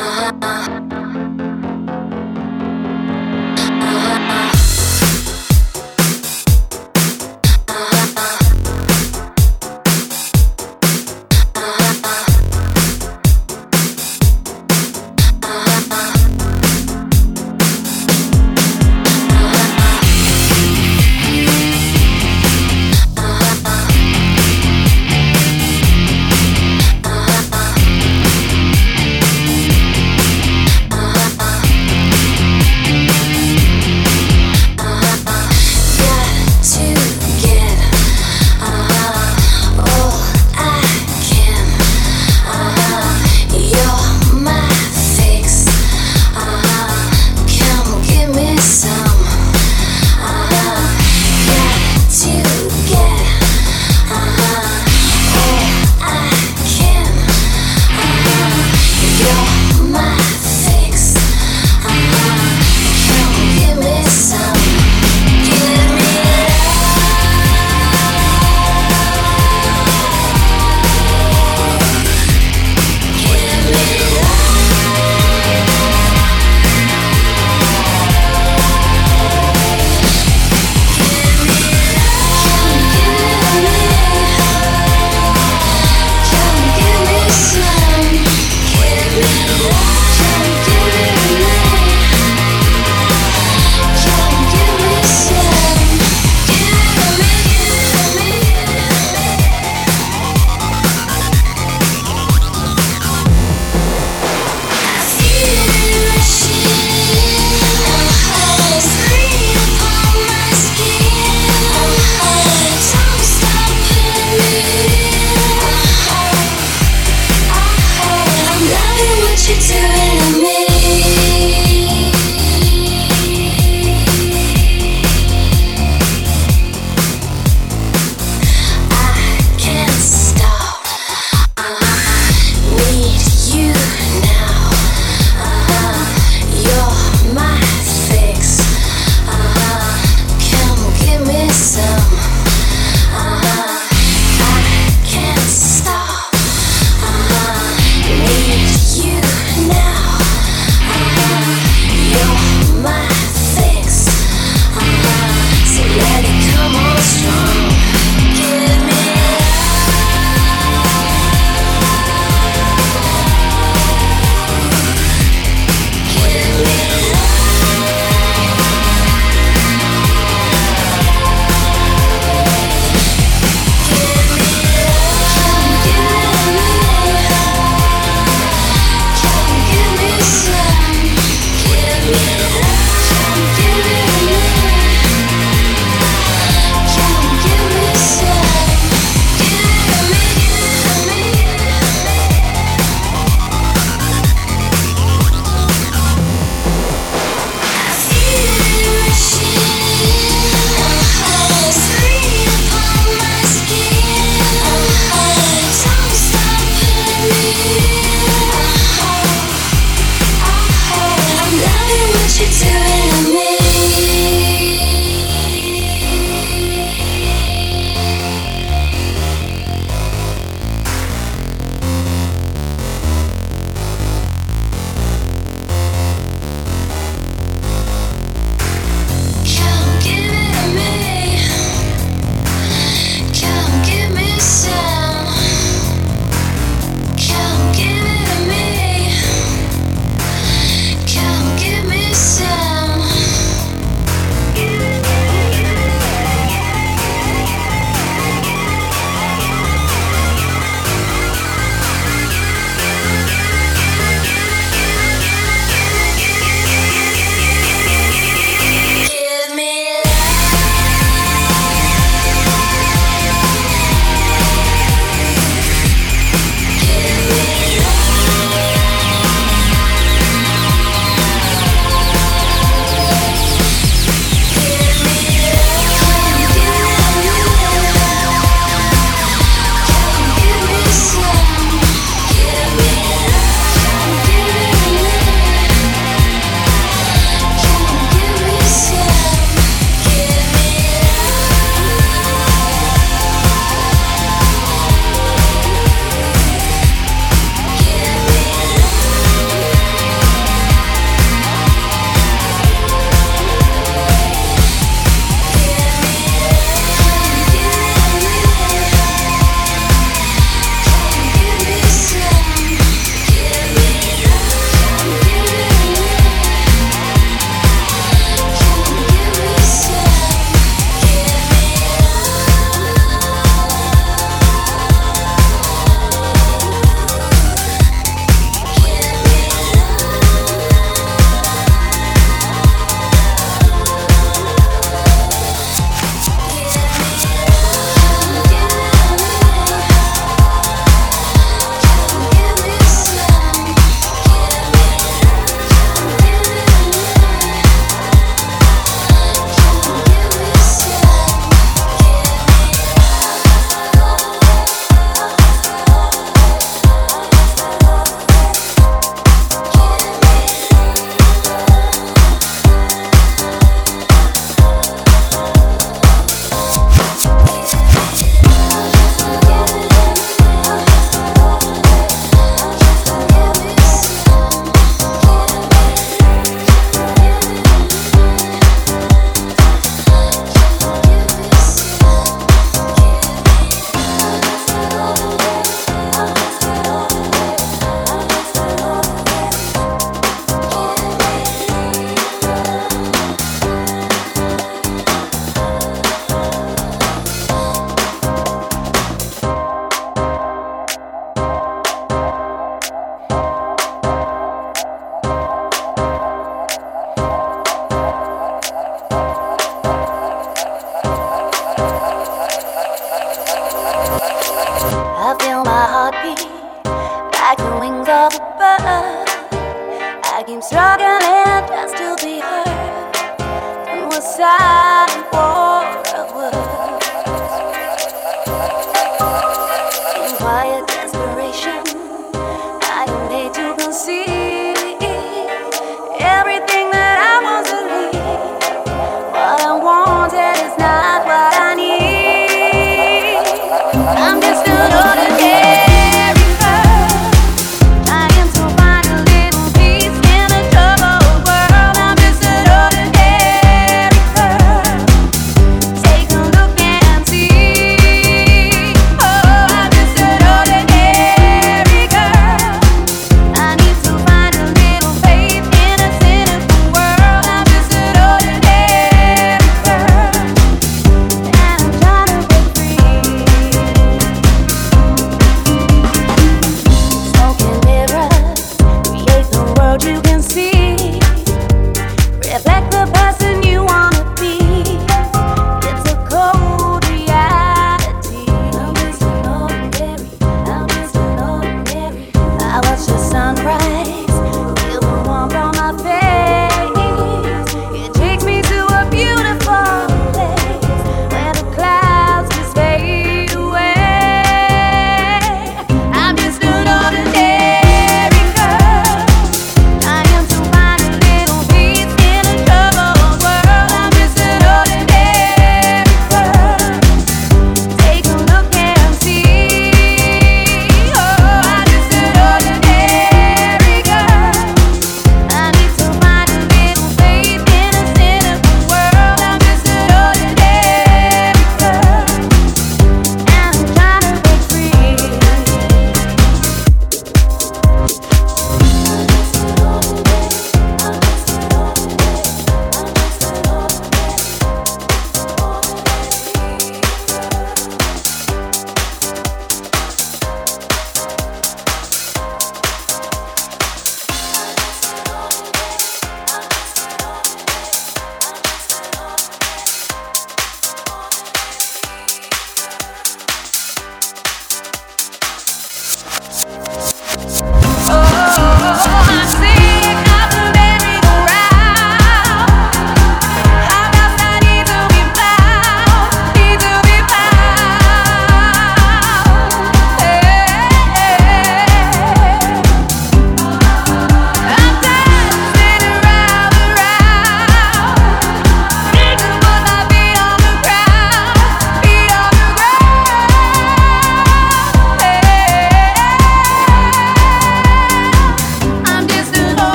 Uh-huh.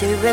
To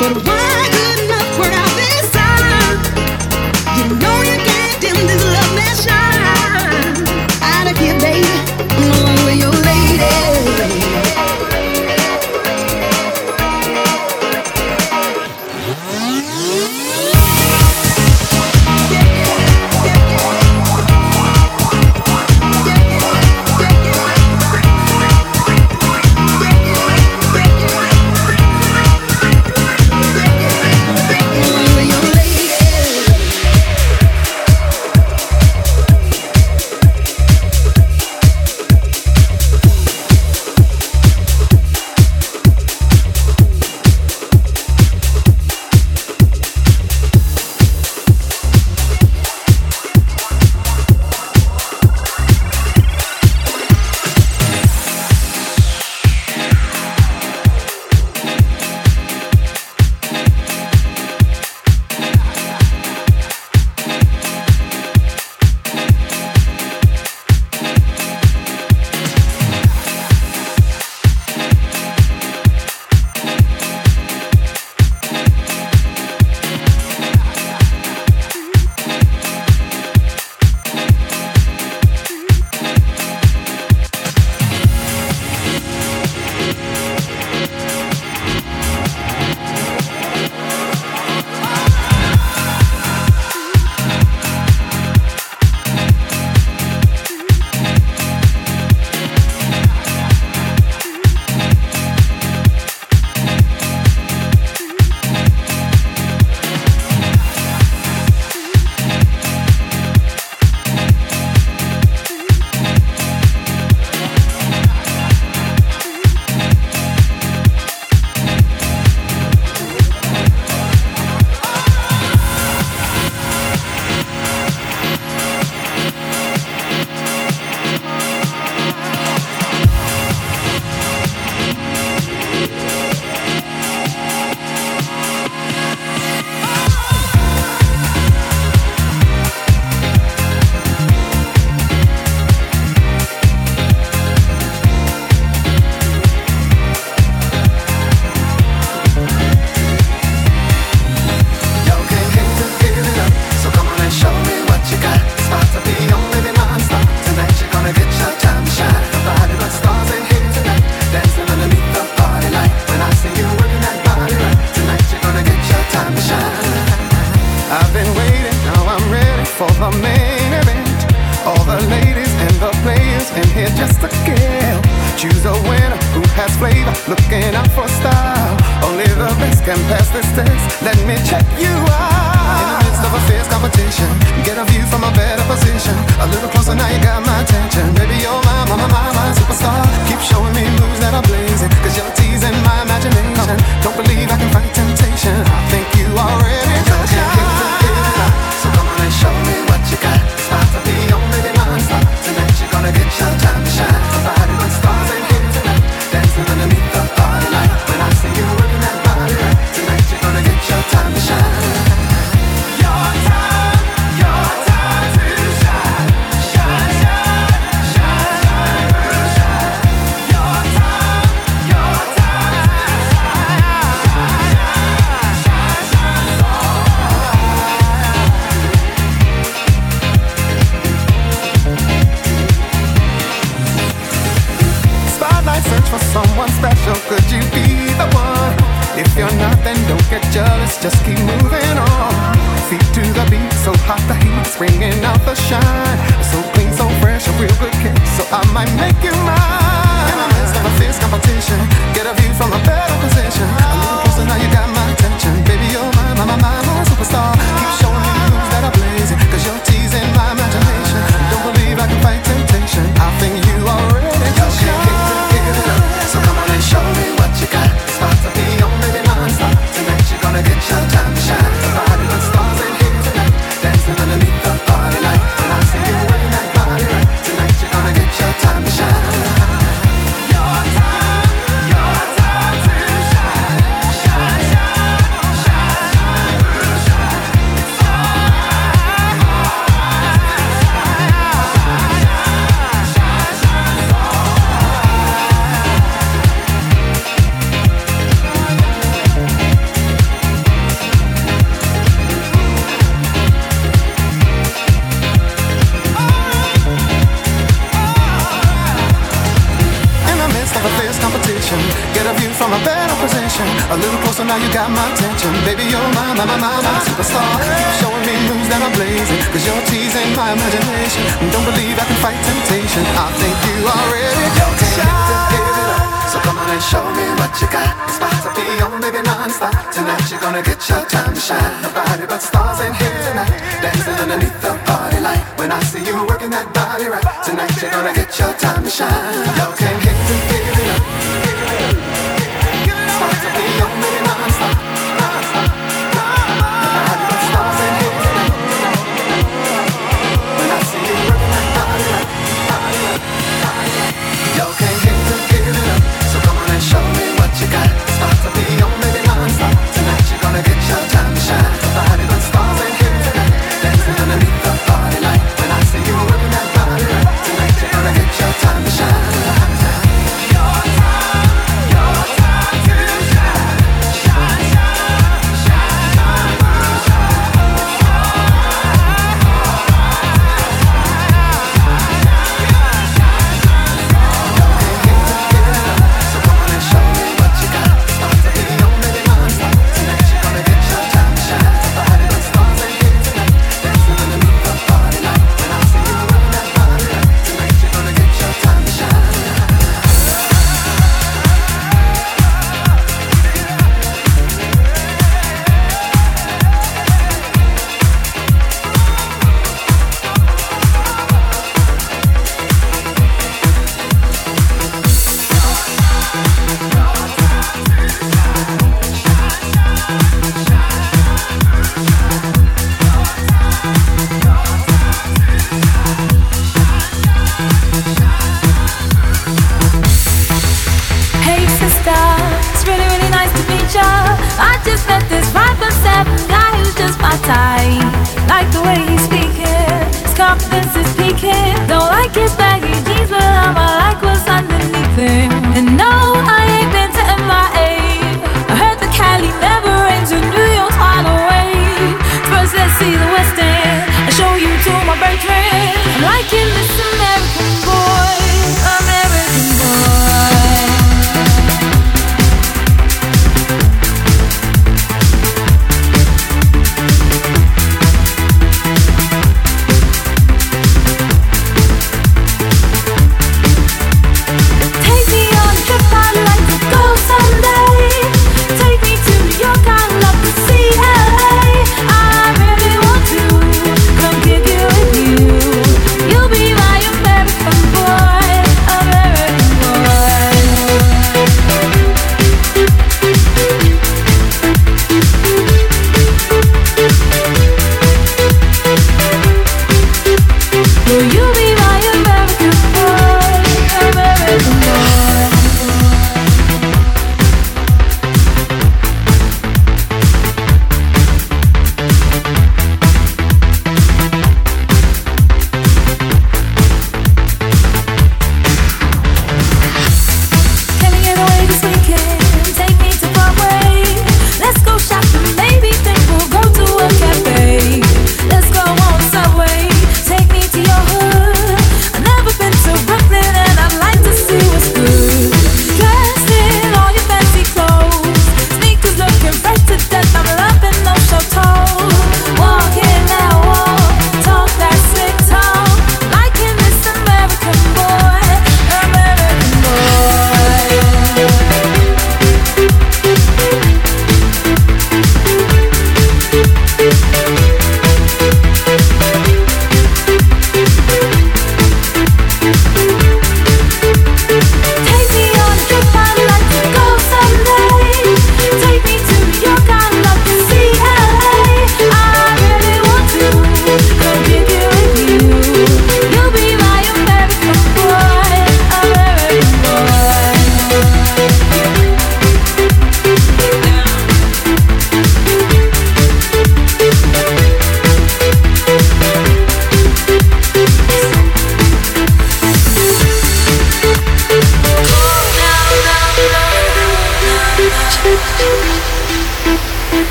But?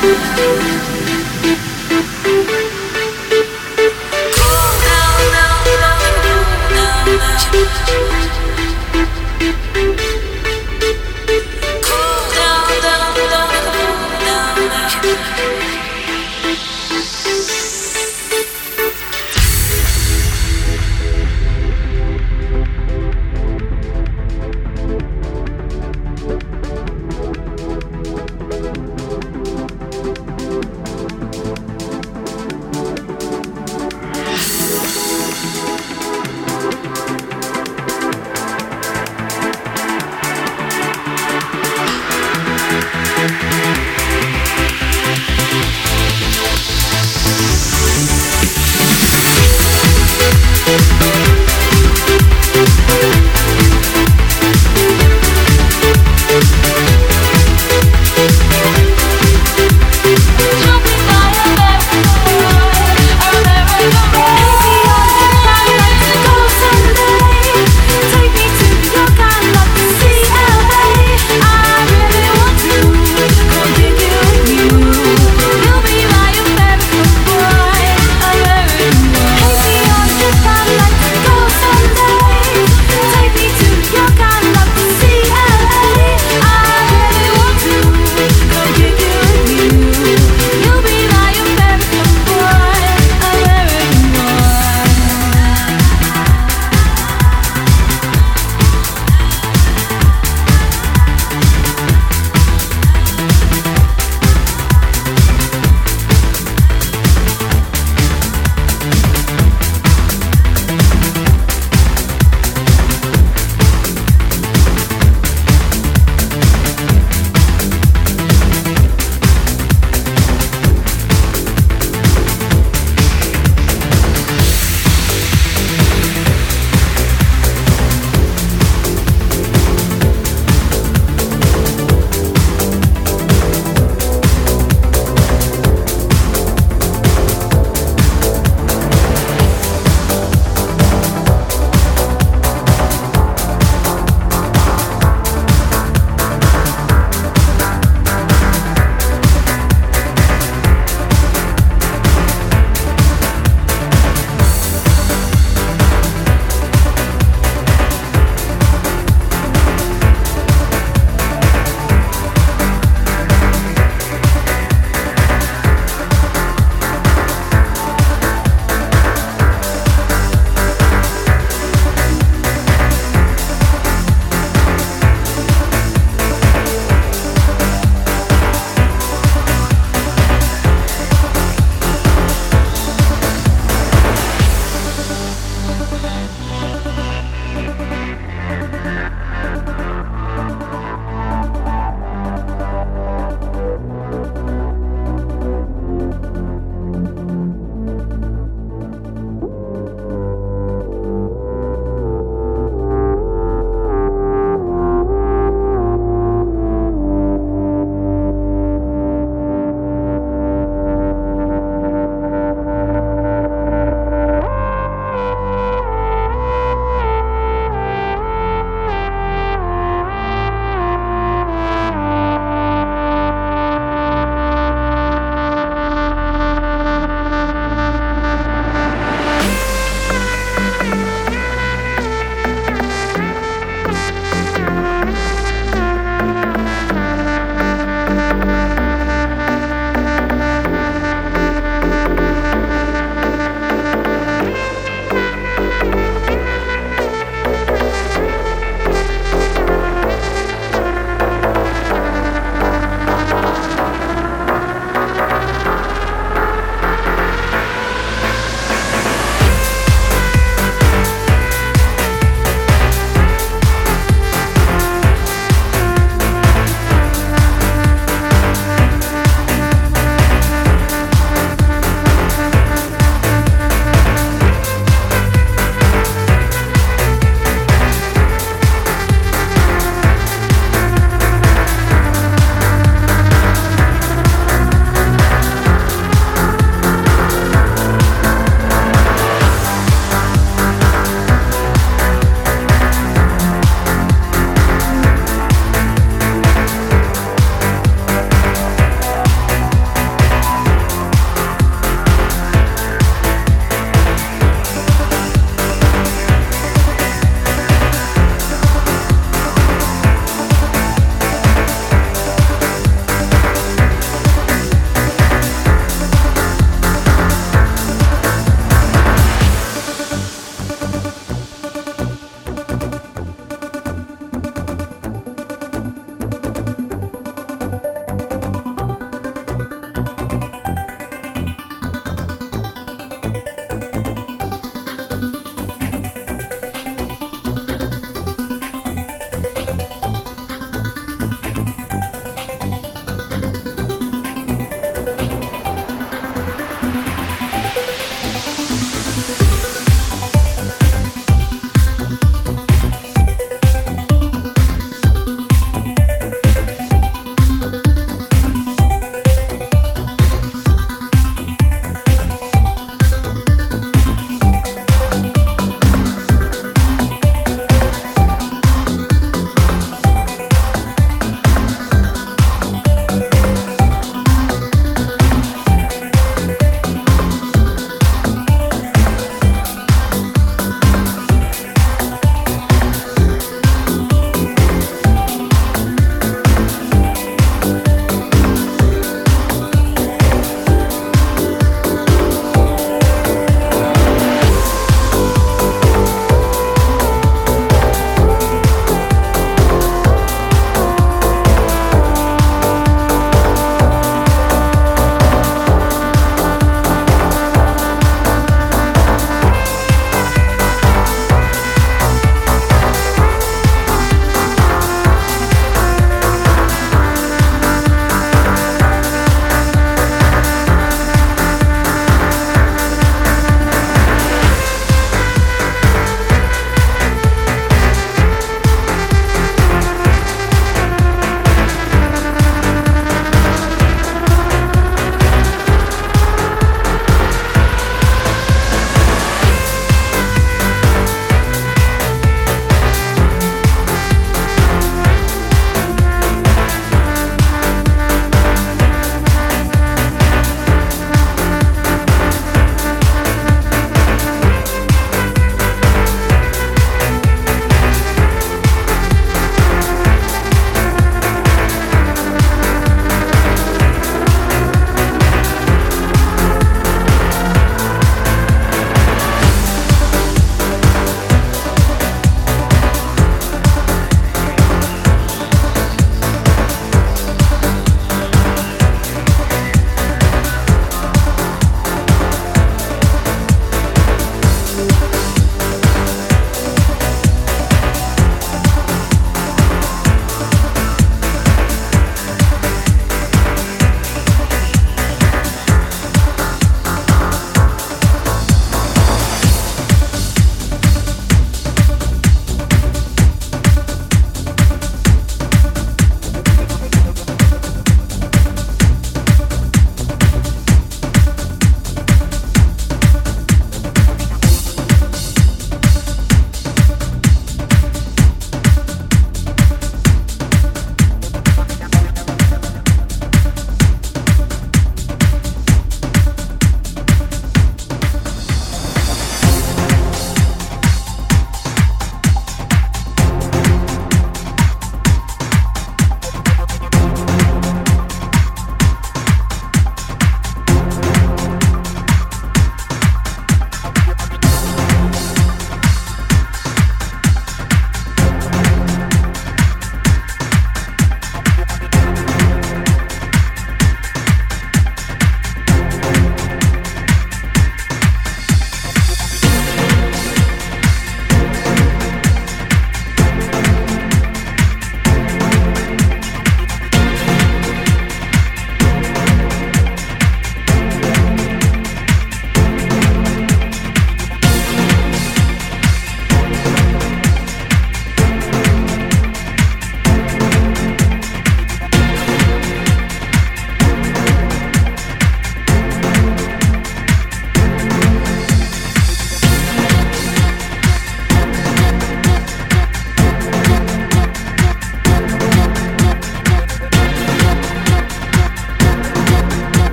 thank you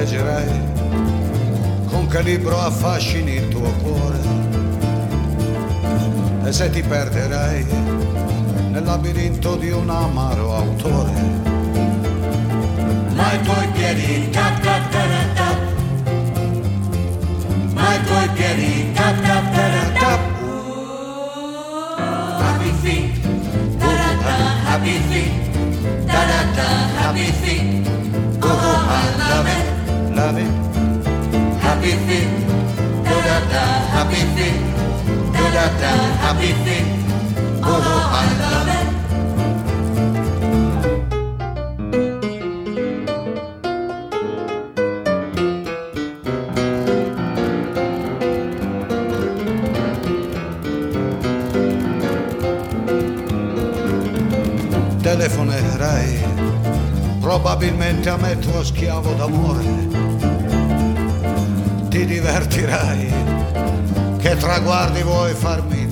proteggerai, con che libro affascini il tuo cuore. E se ti perderai nel labirinto di un amaro autore, ma i tuoi piedi tap tap tap tap, ma i tuoi piedi tap tap tap tap, happy feet, da da happy feet, da da happy feet. Oh, I love it love it. Happy feet, da da da, happy feet, da da da, happy feet. Oh, oh I love it. Telefone, probabilmente a me tuo schiavo d'amore divertirai. Che traguardi vuoi farmi